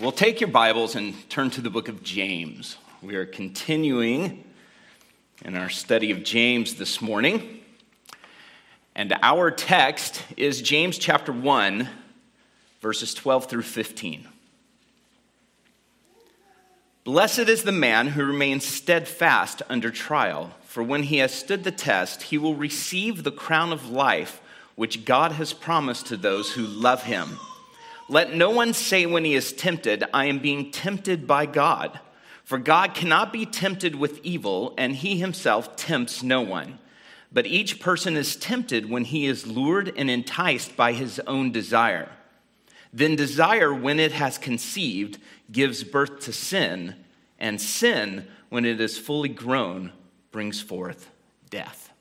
Well, take your Bibles and turn to the book of James. We are continuing in our study of James this morning. And our text is James chapter 1, verses 12 through 15. Blessed is the man who remains steadfast under trial, for when he has stood the test, he will receive the crown of life which God has promised to those who love him. Let no one say when he is tempted, I am being tempted by God. For God cannot be tempted with evil, and he himself tempts no one. But each person is tempted when he is lured and enticed by his own desire. Then desire, when it has conceived, gives birth to sin, and sin, when it is fully grown, brings forth death.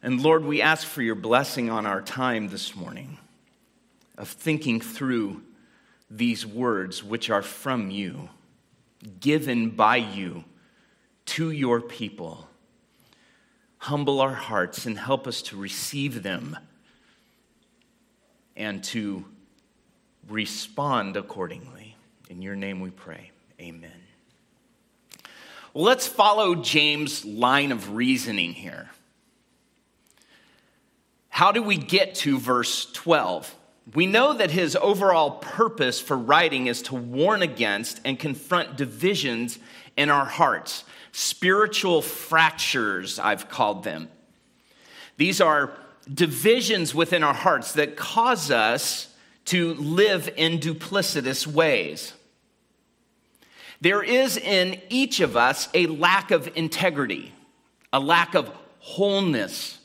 And Lord, we ask for your blessing on our time this morning of thinking through these words, which are from you, given by you to your people. Humble our hearts and help us to receive them and to respond accordingly. In your name we pray. Amen. Well, let's follow James' line of reasoning here. How do we get to verse 12? We know that his overall purpose for writing is to warn against and confront divisions in our hearts, spiritual fractures, I've called them. These are divisions within our hearts that cause us to live in duplicitous ways. There is in each of us a lack of integrity, a lack of wholeness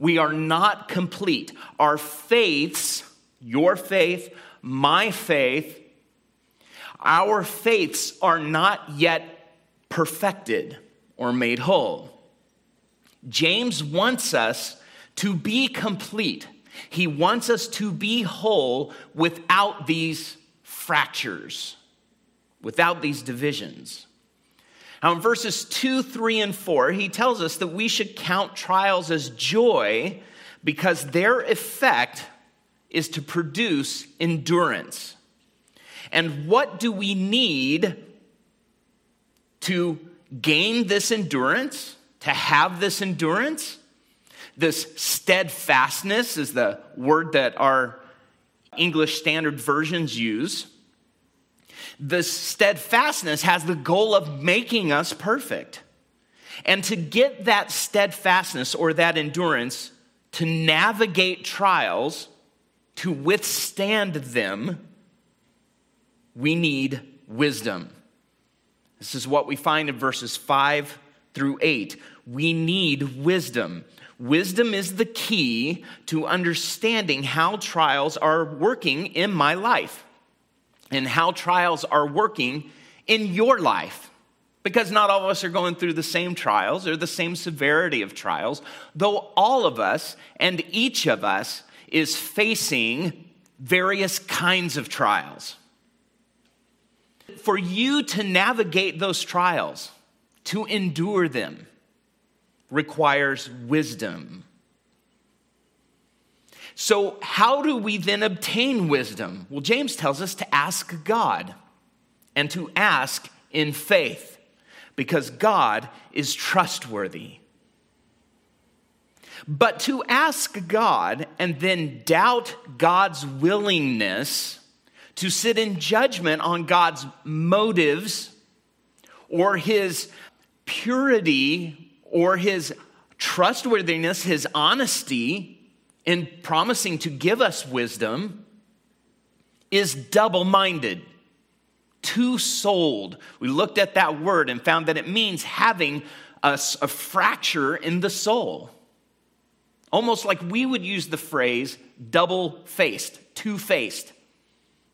we are not complete. Our faiths, your faith, my faith, our faiths are not yet perfected or made whole. James wants us to be complete. He wants us to be whole without these fractures, without these divisions. Now, in verses 2, 3, and 4, he tells us that we should count trials as joy because their effect is to produce endurance. And what do we need to gain this endurance, to have this endurance? This steadfastness is the word that our English Standard Versions use this steadfastness has the goal of making us perfect. And to get that steadfastness or that endurance, to navigate trials, to withstand them, we need wisdom. This is what we find in verses 5 through 8. We need wisdom. Wisdom is the key to understanding how trials are working in my life and how trials are working in your life. Because not all of us are going through the same trials or the same severity of trials, though all of us and each of us is facing various kinds of trials. For you to navigate those trials, to endure them, requires wisdom so, how do we then obtain wisdom? Well, James tells us to ask God and to ask in faith because God is trustworthy. But to ask God and then doubt God's willingness to sit in judgment on God's motives or his purity or his trustworthiness, his honesty, in promising to give us wisdom is double minded, two souled. We looked at that word and found that it means having a, a fracture in the soul. Almost like we would use the phrase double faced, two faced,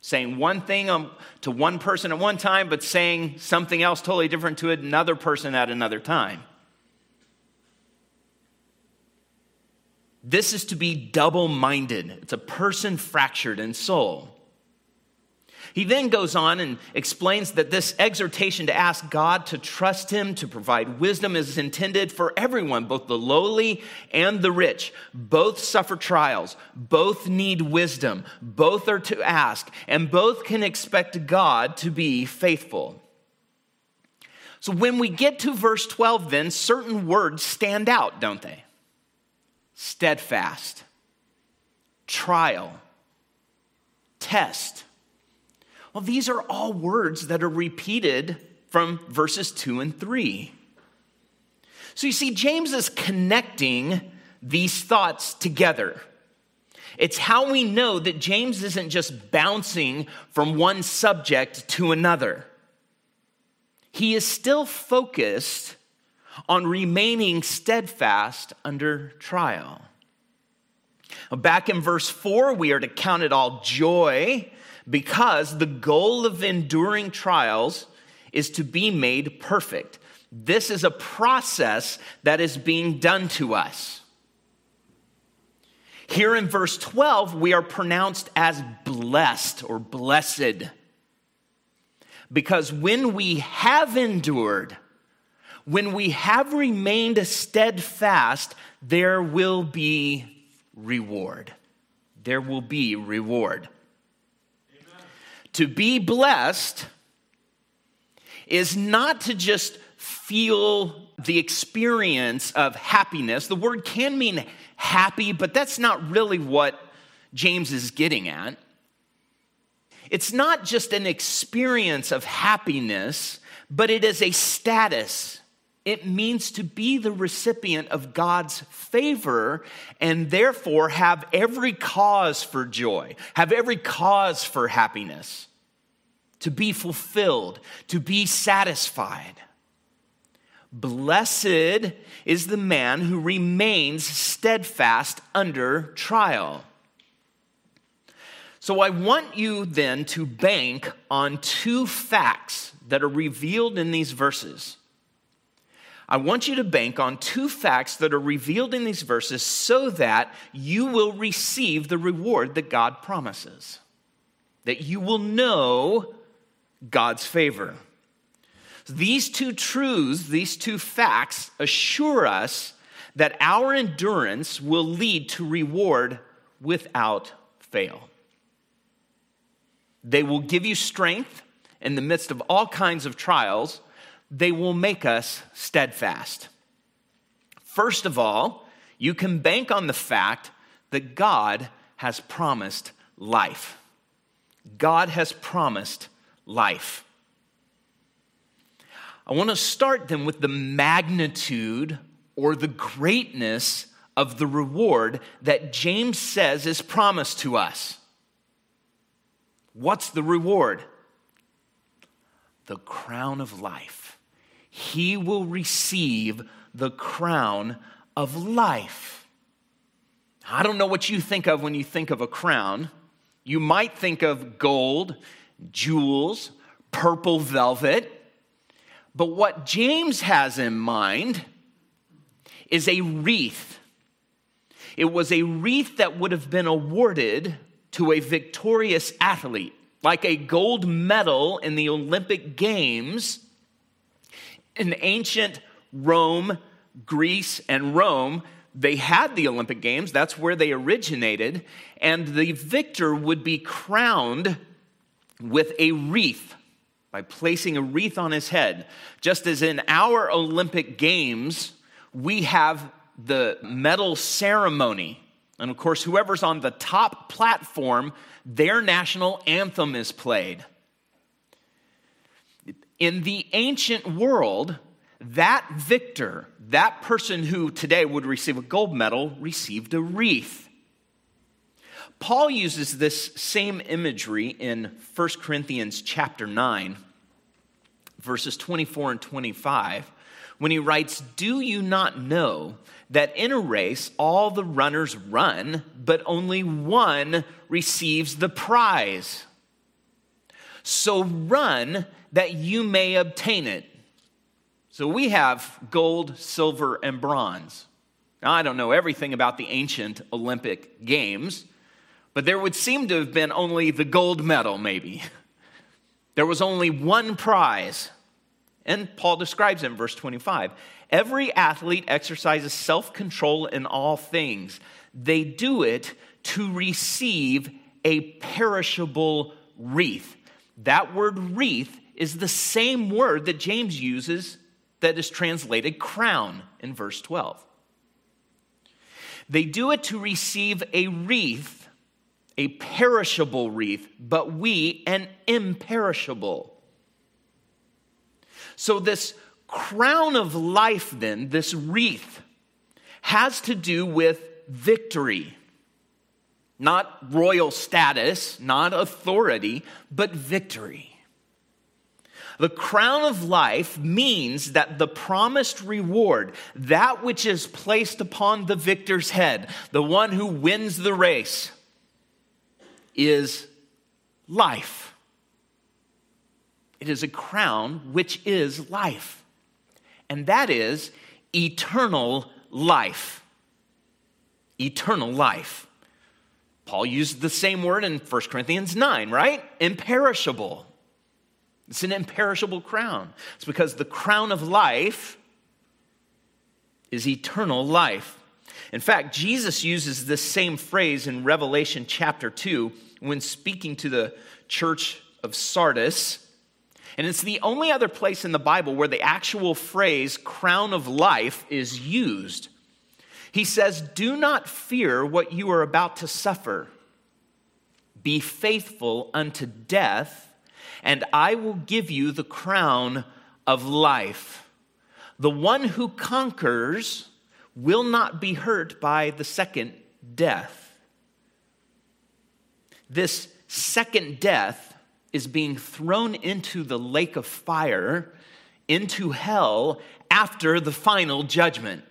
saying one thing um, to one person at one time, but saying something else totally different to another person at another time. This is to be double minded, it's a person fractured in soul. He then goes on and explains that this exhortation to ask God to trust Him, to provide wisdom, is intended for everyone, both the lowly and the rich. Both suffer trials, both need wisdom, both are to ask, and both can expect God to be faithful. So when we get to verse 12, then certain words stand out, don't they? Steadfast, trial, test well, these are all words that are repeated from verses 2 and 3. So you see, James is connecting these thoughts together. It's how we know that James isn't just bouncing from one subject to another. He is still focused on remaining steadfast under trial. Back in verse 4, we are to count it all joy because the goal of enduring trials is to be made perfect. This is a process that is being done to us. Here in verse 12, we are pronounced as blessed or blessed. Because when we have endured, when we have remained steadfast, there will be reward. There will be reward. To be blessed is not to just feel the experience of happiness. The word can mean happy, but that's not really what James is getting at. It's not just an experience of happiness, but it is a status it means to be the recipient of God's favor and therefore have every cause for joy, have every cause for happiness, to be fulfilled, to be satisfied. Blessed is the man who remains steadfast under trial. So I want you then to bank on two facts that are revealed in these verses. I want you to bank on two facts that are revealed in these verses so that you will receive the reward that God promises, that you will know God's favor. These two truths, these two facts, assure us that our endurance will lead to reward without fail. They will give you strength in the midst of all kinds of trials they will make us steadfast. First of all, you can bank on the fact that God has promised life. God has promised life. I want to start then with the magnitude or the greatness of the reward that James says is promised to us. What's the reward? The crown of life he will receive the crown of life. I don't know what you think of when you think of a crown. You might think of gold, jewels, purple velvet. But what James has in mind is a wreath. It was a wreath that would have been awarded to a victorious athlete, like a gold medal in the Olympic Games in ancient Rome, Greece, and Rome, they had the Olympic Games. That's where they originated. And the victor would be crowned with a wreath by placing a wreath on his head. Just as in our Olympic Games, we have the medal ceremony. And of course, whoever's on the top platform, their national anthem is played. In the ancient world, that victor, that person who today would receive a gold medal, received a wreath. Paul uses this same imagery in 1 Corinthians chapter 9, verses 24 and 25, when he writes, Do you not know that in a race all the runners run, but only one receives the prize? So run that you may obtain it. So we have gold, silver, and bronze. Now, I don't know everything about the ancient Olympic Games, but there would seem to have been only the gold medal, maybe. There was only one prize. And Paul describes it in verse 25. Every athlete exercises self control in all things. They do it to receive a perishable wreath. That word wreath is the same word that James uses that is translated crown in verse 12. They do it to receive a wreath, a perishable wreath, but we an imperishable. So, this crown of life, then, this wreath, has to do with victory. Not royal status, not authority, but victory. The crown of life means that the promised reward, that which is placed upon the victor's head, the one who wins the race, is life. It is a crown which is life, and that is eternal life. Eternal life. Paul used the same word in 1 Corinthians 9, right? Imperishable. It's an imperishable crown. It's because the crown of life is eternal life. In fact, Jesus uses this same phrase in Revelation chapter 2 when speaking to the church of Sardis. And it's the only other place in the Bible where the actual phrase crown of life is used. He says, Do not fear what you are about to suffer. Be faithful unto death and I will give you the crown of life. The one who conquers will not be hurt by the second death. This second death is being thrown into the lake of fire, into hell, after the final judgment.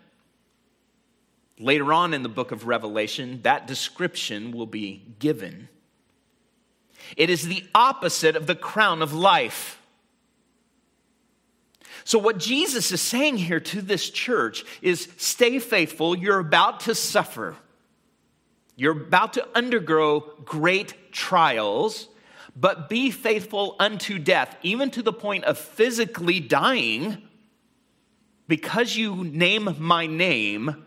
Later on in the book of Revelation, that description will be given. It is the opposite of the crown of life. So, what Jesus is saying here to this church is stay faithful. You're about to suffer, you're about to undergo great trials, but be faithful unto death, even to the point of physically dying, because you name my name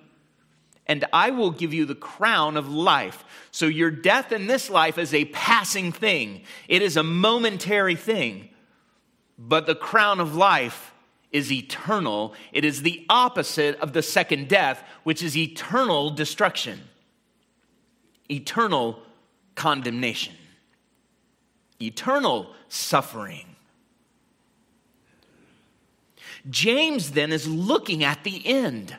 and I will give you the crown of life. So your death in this life is a passing thing, it is a momentary thing. But the crown of life is eternal. It is the opposite of the second death, which is eternal destruction, eternal condemnation, eternal suffering. James then is looking at the end.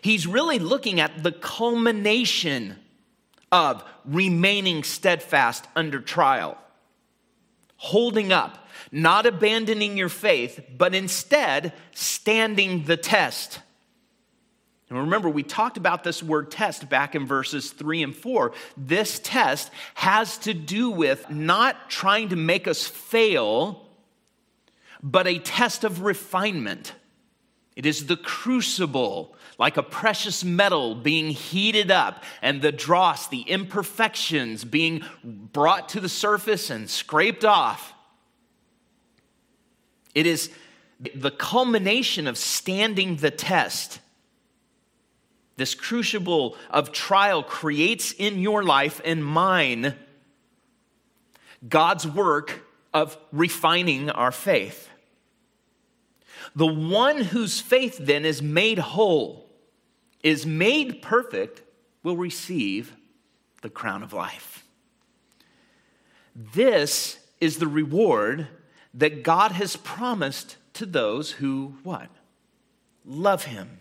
He's really looking at the culmination of remaining steadfast under trial, holding up, not abandoning your faith, but instead standing the test. And remember, we talked about this word test back in verses three and four. This test has to do with not trying to make us fail, but a test of refinement. It is the crucible like a precious metal being heated up, and the dross, the imperfections being brought to the surface and scraped off. It is the culmination of standing the test. This crucible of trial creates in your life and mine God's work of refining our faith. The one whose faith then is made whole is made perfect will receive the crown of life. This is the reward that God has promised to those who what? Love him.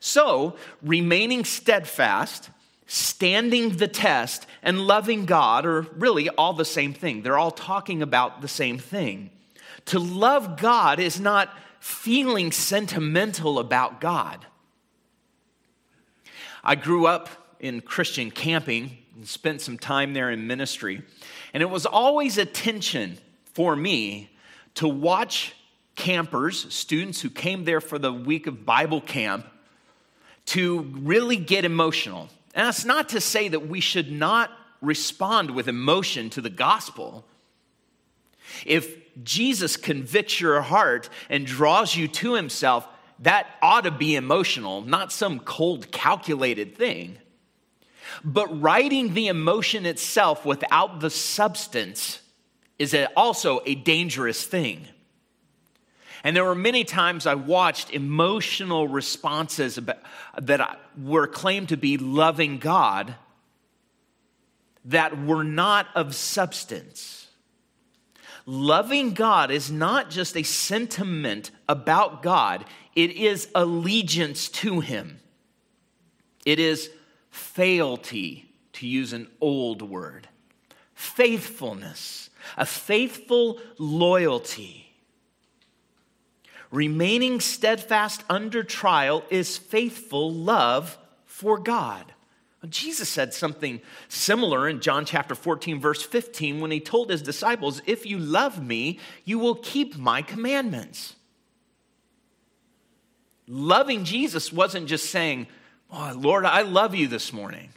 So, remaining steadfast, standing the test, and loving God are really all the same thing. They're all talking about the same thing. To love God is not feeling sentimental about God. I grew up in Christian camping and spent some time there in ministry. And it was always a tension for me to watch campers, students who came there for the week of Bible camp, to really get emotional. And that's not to say that we should not respond with emotion to the gospel. If Jesus convicts your heart and draws you to himself, that ought to be emotional, not some cold, calculated thing. But writing the emotion itself without the substance is also a dangerous thing. And there were many times I watched emotional responses that were claimed to be loving God that were not of substance. Loving God is not just a sentiment about God, it is allegiance to Him. It is fealty, to use an old word, faithfulness, a faithful loyalty. Remaining steadfast under trial is faithful love for God. Jesus said something similar in John chapter 14, verse 15, when he told his disciples, If you love me, you will keep my commandments. Loving Jesus wasn't just saying, oh, Lord, I love you this morning.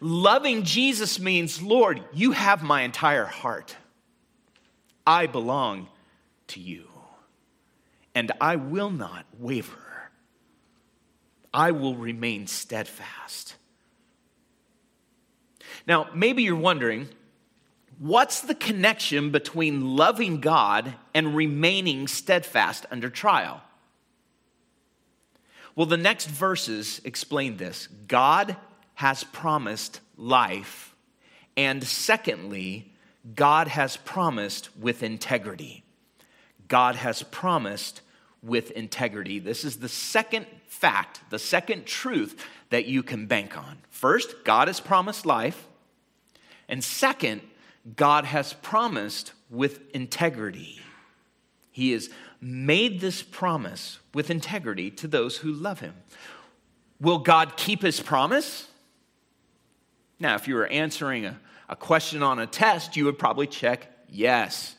Loving Jesus means, Lord, you have my entire heart. I belong to you, and I will not waver. I will remain steadfast. Now, maybe you're wondering, what's the connection between loving God and remaining steadfast under trial? Well, the next verses explain this. God has promised life, and secondly, God has promised with integrity. God has promised with integrity. This is the second fact, the second truth that you can bank on. First, God has promised life. And second, God has promised with integrity. He has made this promise with integrity to those who love him. Will God keep his promise? Now, if you were answering a, a question on a test, you would probably check yes.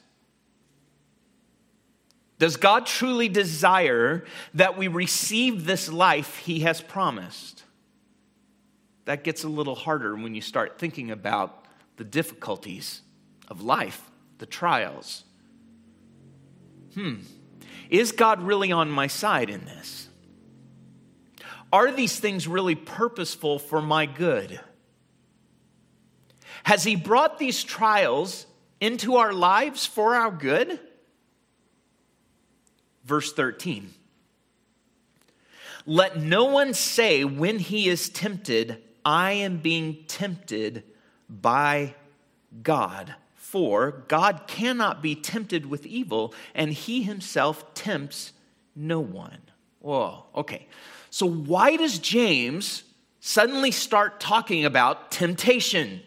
Does God truly desire that we receive this life He has promised? That gets a little harder when you start thinking about the difficulties of life, the trials. Hmm, is God really on my side in this? Are these things really purposeful for my good? Has He brought these trials into our lives for our good? Verse 13. Let no one say when he is tempted, I am being tempted by God. For God cannot be tempted with evil, and he himself tempts no one. Whoa, okay. So, why does James suddenly start talking about temptation?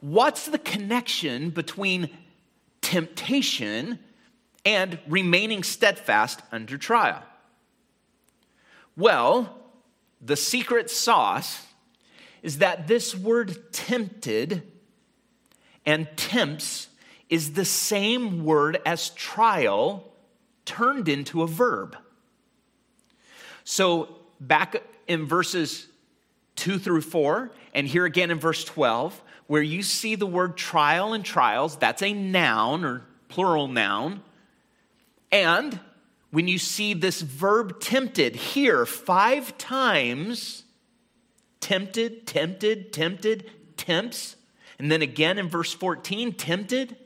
What's the connection between temptation and remaining steadfast under trial? Well, the secret sauce is that this word tempted and tempts is the same word as trial turned into a verb. So, back in verses 2 through 4, and here again in verse 12, where you see the word trial and trials, that's a noun or plural noun. And when you see this verb tempted here five times, tempted, tempted, tempted, tempts, and then again in verse 14, tempted,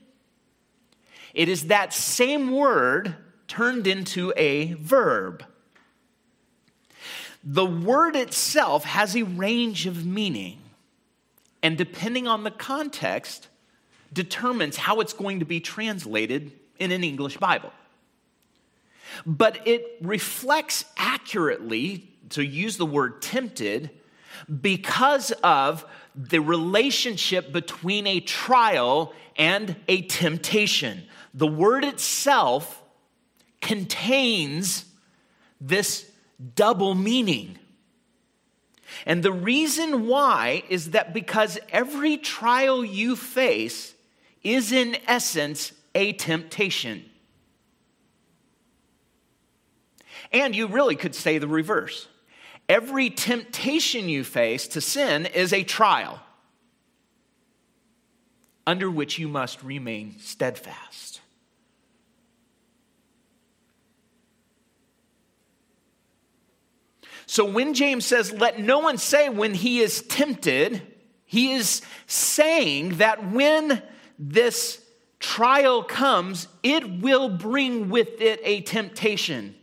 it is that same word turned into a verb. The word itself has a range of meaning, and depending on the context, determines how it's going to be translated in an English Bible but it reflects accurately, to use the word tempted, because of the relationship between a trial and a temptation. The word itself contains this double meaning. And the reason why is that because every trial you face is, in essence, a temptation. And you really could say the reverse. Every temptation you face to sin is a trial. under which you must remain steadfast. So when James says, let no one say when he is tempted, he is saying that when this trial comes, it will bring with it a temptation.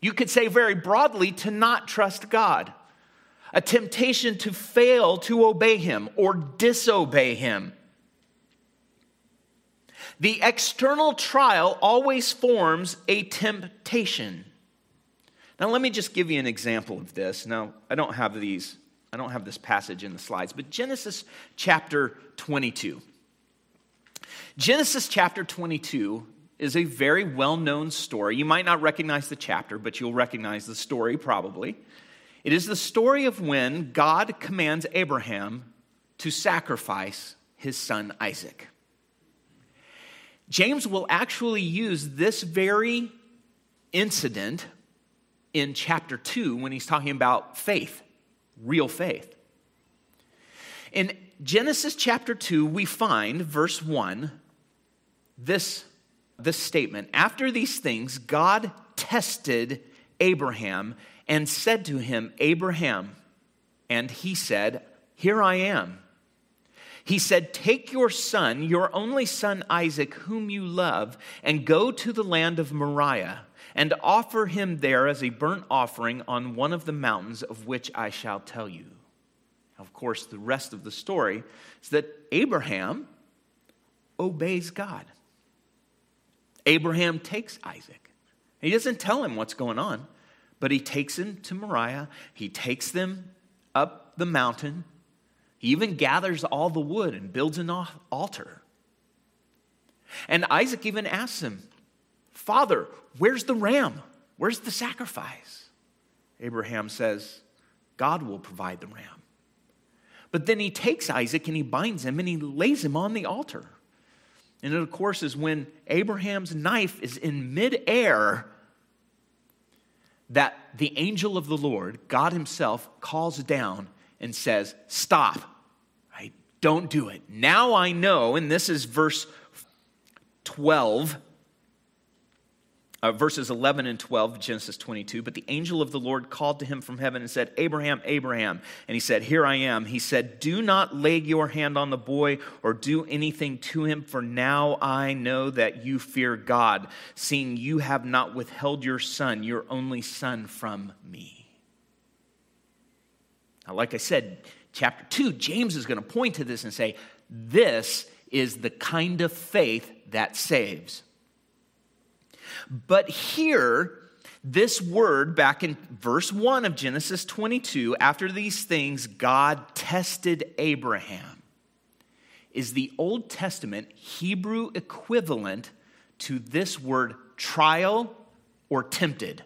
You could say very broadly to not trust God, a temptation to fail to obey Him or disobey Him. The external trial always forms a temptation. Now, let me just give you an example of this. Now, I don't have these, I don't have this passage in the slides, but Genesis chapter 22. Genesis chapter 22 is a very well known story. You might not recognize the chapter, but you'll recognize the story probably. It is the story of when God commands Abraham to sacrifice his son Isaac. James will actually use this very incident in chapter 2 when he's talking about faith, real faith. In Genesis chapter 2, we find, verse 1, this, this statement After these things, God tested Abraham and said to him, Abraham, and he said, Here I am. He said, Take your son, your only son Isaac, whom you love, and go to the land of Moriah and offer him there as a burnt offering on one of the mountains of which I shall tell you. Of course, the rest of the story is that Abraham obeys God. Abraham takes Isaac. He doesn't tell him what's going on, but he takes him to Moriah. He takes them up the mountain. He even gathers all the wood and builds an altar. And Isaac even asks him, Father, where's the ram? Where's the sacrifice? Abraham says, God will provide the ram. But then he takes Isaac and he binds him and he lays him on the altar. And it, of course, is when Abraham's knife is in midair that the angel of the Lord, God Himself, calls down and says, Stop, right? Don't do it. Now I know, and this is verse 12 uh, verses 11 and 12 Genesis 22. But the angel of the Lord called to him from heaven and said, Abraham, Abraham. And he said, Here I am. He said, Do not lay your hand on the boy or do anything to him, for now I know that you fear God, seeing you have not withheld your son, your only son, from me. Now, like I said, chapter 2, James is going to point to this and say, This is the kind of faith that saves. But here, this word back in verse 1 of Genesis 22, after these things, God tested Abraham, is the Old Testament Hebrew equivalent to this word trial or tempted.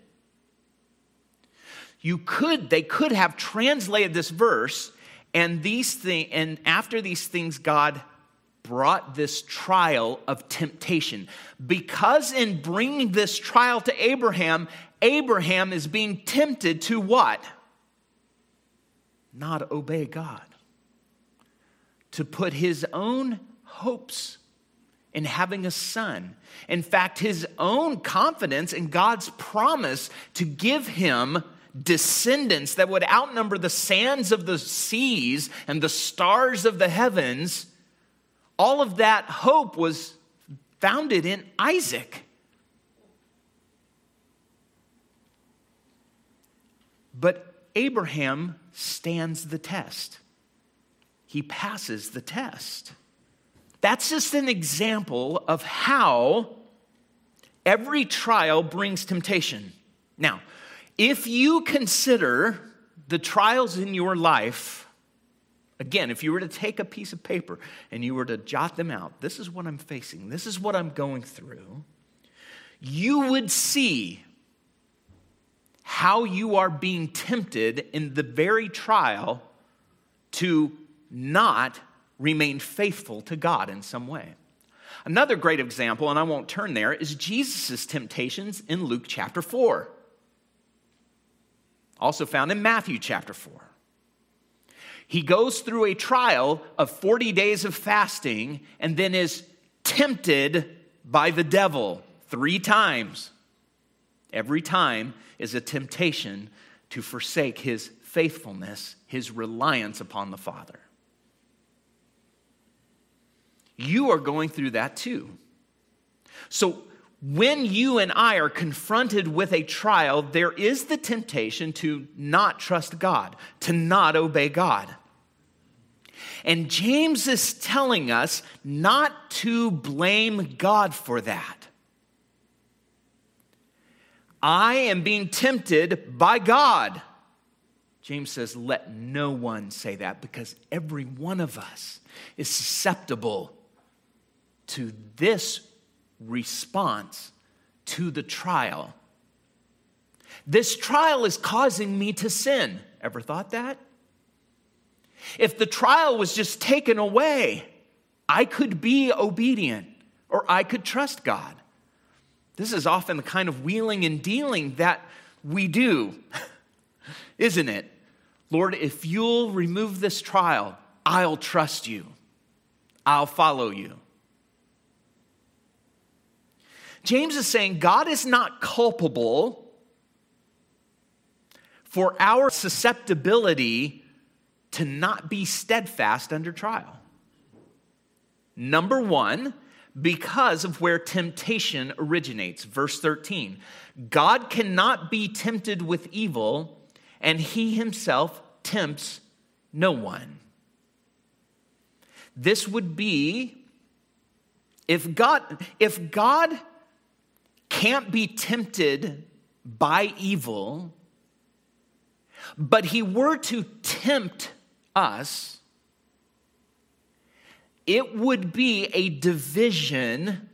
You could, they could have translated this verse, and these things, and after these things, God brought this trial of temptation. Because in bringing this trial to Abraham, Abraham is being tempted to what? Not obey God. To put his own hopes in having a son. In fact, his own confidence in God's promise to give him descendants that would outnumber the sands of the seas and the stars of the heavens all of that hope was founded in Isaac. But Abraham stands the test. He passes the test. That's just an example of how every trial brings temptation. Now, if you consider the trials in your life Again, if you were to take a piece of paper and you were to jot them out, this is what I'm facing, this is what I'm going through, you would see how you are being tempted in the very trial to not remain faithful to God in some way. Another great example, and I won't turn there, is Jesus' temptations in Luke chapter 4. Also found in Matthew chapter 4. He goes through a trial of 40 days of fasting and then is tempted by the devil three times. Every time is a temptation to forsake his faithfulness, his reliance upon the Father. You are going through that too. So, when you and I are confronted with a trial, there is the temptation to not trust God, to not obey God. And James is telling us not to blame God for that. I am being tempted by God. James says, let no one say that because every one of us is susceptible to this response to the trial. This trial is causing me to sin. Ever thought that? If the trial was just taken away, I could be obedient or I could trust God. This is often the kind of wheeling and dealing that we do, isn't it? Lord, if you'll remove this trial, I'll trust you. I'll follow you. James is saying God is not culpable for our susceptibility to not be steadfast under trial. Number one, because of where temptation originates. Verse 13 God cannot be tempted with evil, and he himself tempts no one. This would be if God, if God can't be tempted by evil, but he were to tempt us, it would be a division,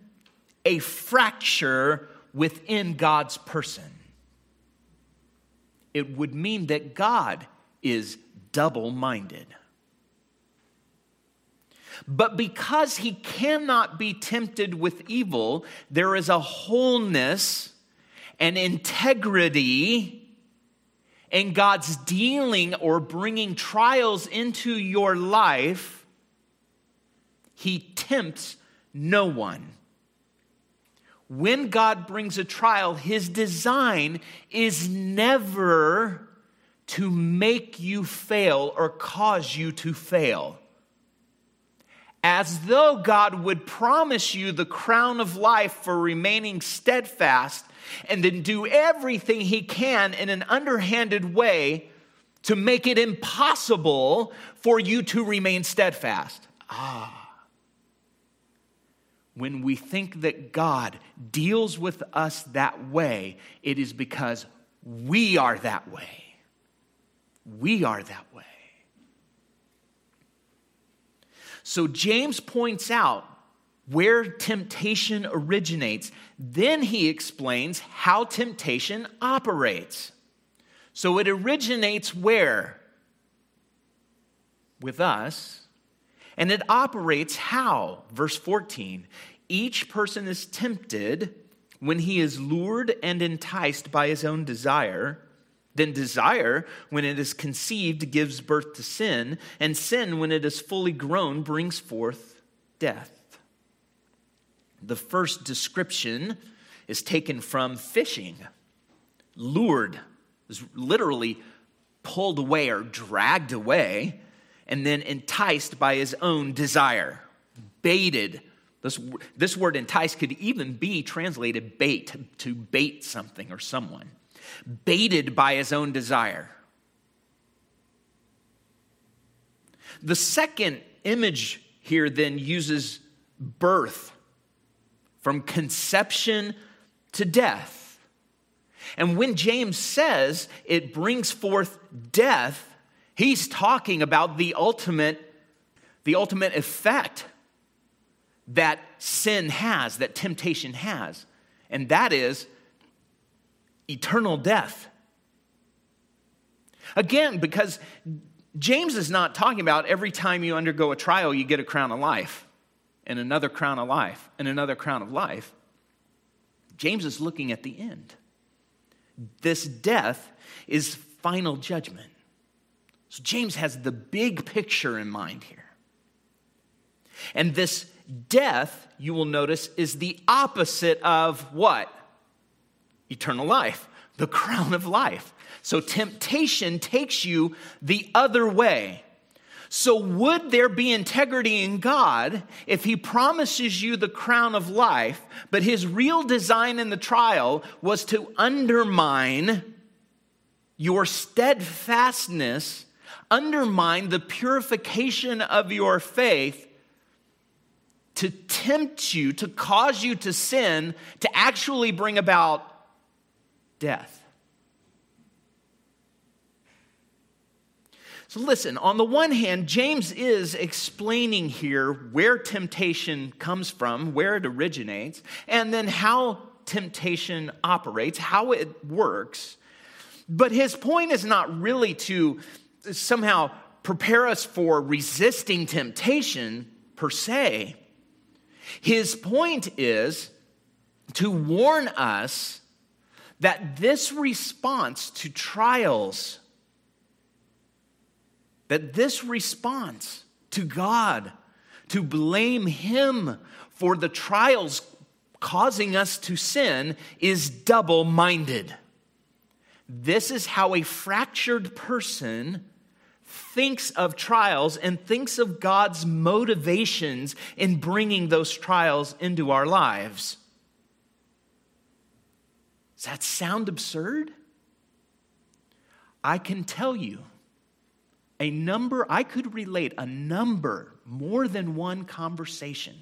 a fracture within God's person. It would mean that God is double minded. But because he cannot be tempted with evil, there is a wholeness and integrity in God's dealing or bringing trials into your life. He tempts no one. When God brings a trial, his design is never to make you fail or cause you to fail as though God would promise you the crown of life for remaining steadfast and then do everything he can in an underhanded way to make it impossible for you to remain steadfast. Ah. When we think that God deals with us that way, it is because we are that way. We are that way. So James points out where temptation originates. Then he explains how temptation operates. So it originates where? With us. And it operates how? Verse 14. Each person is tempted when he is lured and enticed by his own desire. Then desire, when it is conceived, gives birth to sin, and sin, when it is fully grown, brings forth death. The first description is taken from fishing. Lured is literally pulled away or dragged away, and then enticed by his own desire, baited. This, this word entice could even be translated bait, to bait something or someone baited by his own desire. The second image here then uses birth from conception to death. And when James says it brings forth death, he's talking about the ultimate the ultimate effect that sin has, that temptation has. And that is eternal death. Again, because James is not talking about every time you undergo a trial, you get a crown of life, and another crown of life, and another crown of life. James is looking at the end. This death is final judgment. So James has the big picture in mind here. And this death, you will notice, is the opposite of what? Eternal life, the crown of life. So temptation takes you the other way. So, would there be integrity in God if He promises you the crown of life, but His real design in the trial was to undermine your steadfastness, undermine the purification of your faith, to tempt you, to cause you to sin, to actually bring about death? So, listen, on the one hand, James is explaining here where temptation comes from, where it originates, and then how temptation operates, how it works. But his point is not really to somehow prepare us for resisting temptation per se. His point is to warn us that this response to trials that this response to God, to blame Him for the trials causing us to sin, is double minded. This is how a fractured person thinks of trials and thinks of God's motivations in bringing those trials into our lives. Does that sound absurd? I can tell you a number, I could relate a number, more than one conversation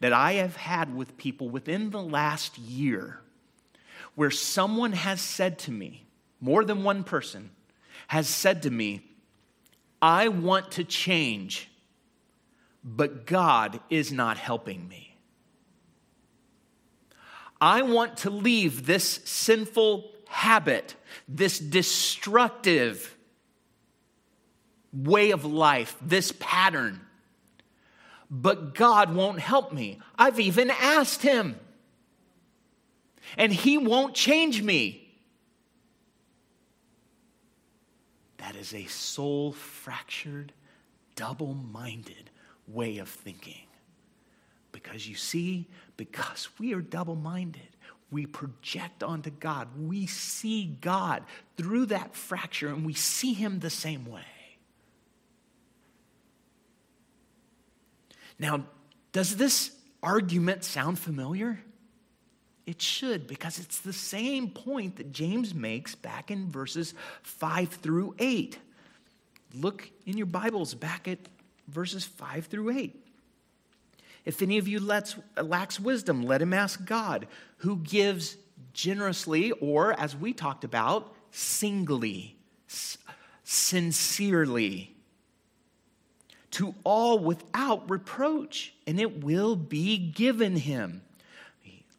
that I have had with people within the last year where someone has said to me, more than one person has said to me, I want to change, but God is not helping me. I want to leave this sinful habit, this destructive way of life, this pattern. But God won't help me. I've even asked Him, and He won't change me. That is a soul fractured, double minded way of thinking. Because you see, because we are double minded, we project onto God. We see God through that fracture and we see Him the same way. Now, does this argument sound familiar? It should, because it's the same point that James makes back in verses 5 through 8. Look in your Bibles back at verses 5 through 8. If any of you lets, lacks wisdom, let him ask God, who gives generously, or as we talked about, singly, sincerely to all without reproach, and it will be given him.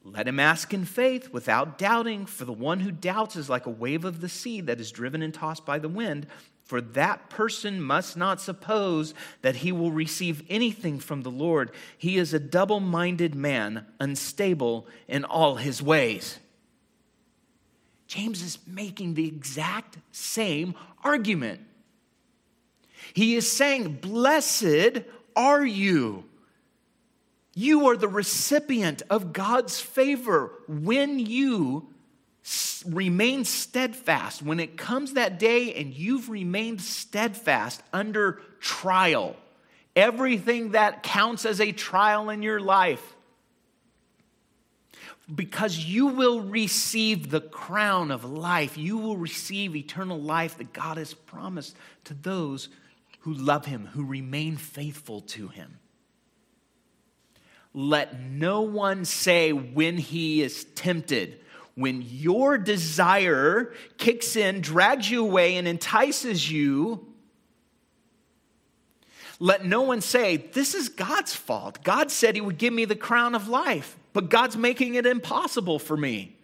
Let him ask in faith without doubting, for the one who doubts is like a wave of the sea that is driven and tossed by the wind. For that person must not suppose that he will receive anything from the Lord. He is a double minded man, unstable in all his ways. James is making the exact same argument. He is saying, Blessed are you. You are the recipient of God's favor when you remain steadfast. When it comes that day and you've remained steadfast under trial, everything that counts as a trial in your life, because you will receive the crown of life. You will receive eternal life that God has promised to those who love him, who remain faithful to him. Let no one say when he is tempted, when your desire kicks in, drags you away, and entices you, let no one say, This is God's fault. God said he would give me the crown of life, but God's making it impossible for me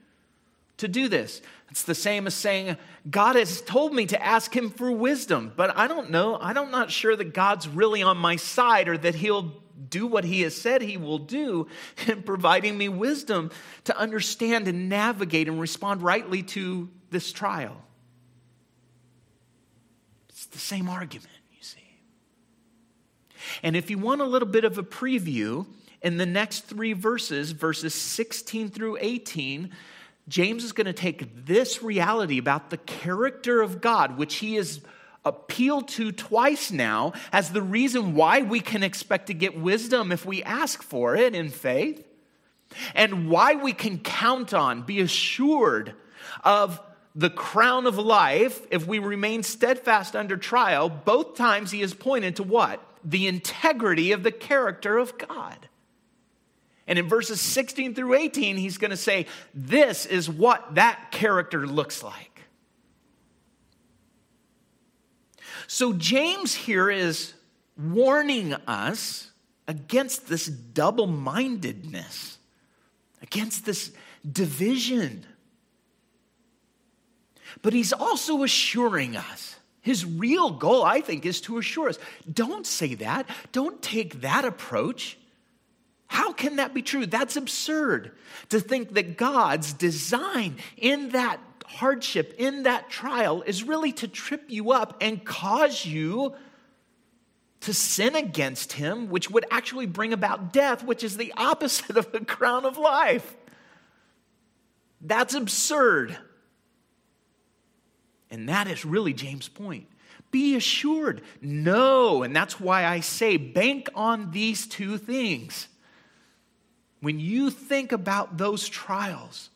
to do this. It's the same as saying, God has told me to ask him for wisdom, but I don't know. I'm not sure that God's really on my side or that he'll do what he has said he will do in providing me wisdom to understand and navigate and respond rightly to this trial. It's the same argument, you see. And if you want a little bit of a preview, in the next three verses, verses 16 through 18, James is going to take this reality about the character of God, which he has appealed to twice now, as the reason why we can expect to get wisdom if we ask for it in faith, and why we can count on, be assured of the crown of life if we remain steadfast under trial. Both times he has pointed to what? The integrity of the character of God. And in verses 16 through 18, he's going to say, This is what that character looks like. So, James here is warning us against this double mindedness, against this division. But he's also assuring us. His real goal, I think, is to assure us don't say that. Don't take that approach. How can that be true? That's absurd to think that God's design in that hardship, in that trial, is really to trip you up and cause you to sin against Him, which would actually bring about death, which is the opposite of the crown of life. That's absurd. And that is really James' point. Be assured, no, and that's why I say bank on these two things when you think about those trials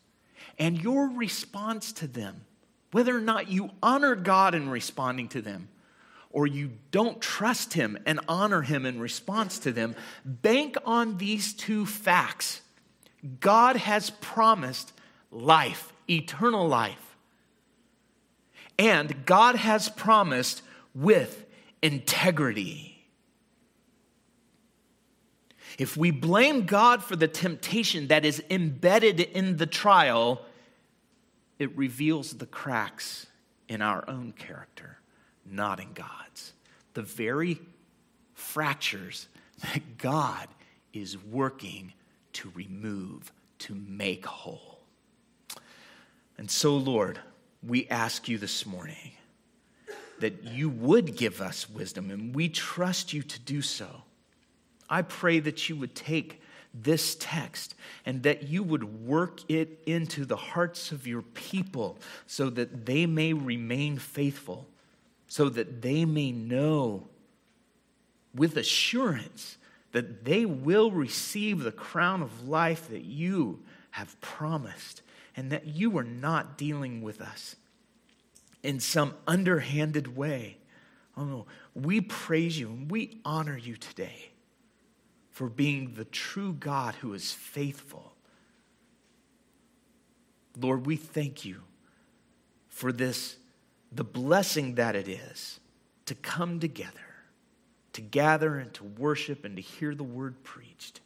and your response to them, whether or not you honor God in responding to them, or you don't trust Him and honor Him in response to them, bank on these two facts. God has promised life, eternal life. And God has promised with integrity. If we blame God for the temptation that is embedded in the trial, it reveals the cracks in our own character, not in God's. The very fractures that God is working to remove, to make whole. And so, Lord, we ask you this morning that you would give us wisdom, and we trust you to do so. I pray that you would take this text and that you would work it into the hearts of your people so that they may remain faithful, so that they may know with assurance that they will receive the crown of life that you have promised and that you are not dealing with us in some underhanded way. Oh, no. we praise you and we honor you today for being the true God who is faithful. Lord, we thank you for this, the blessing that it is to come together, to gather and to worship and to hear the word preached.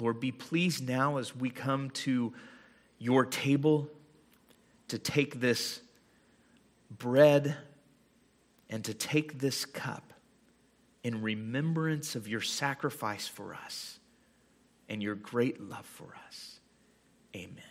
Lord, be pleased now as we come to your table to take this bread and to take this cup in remembrance of your sacrifice for us and your great love for us. Amen.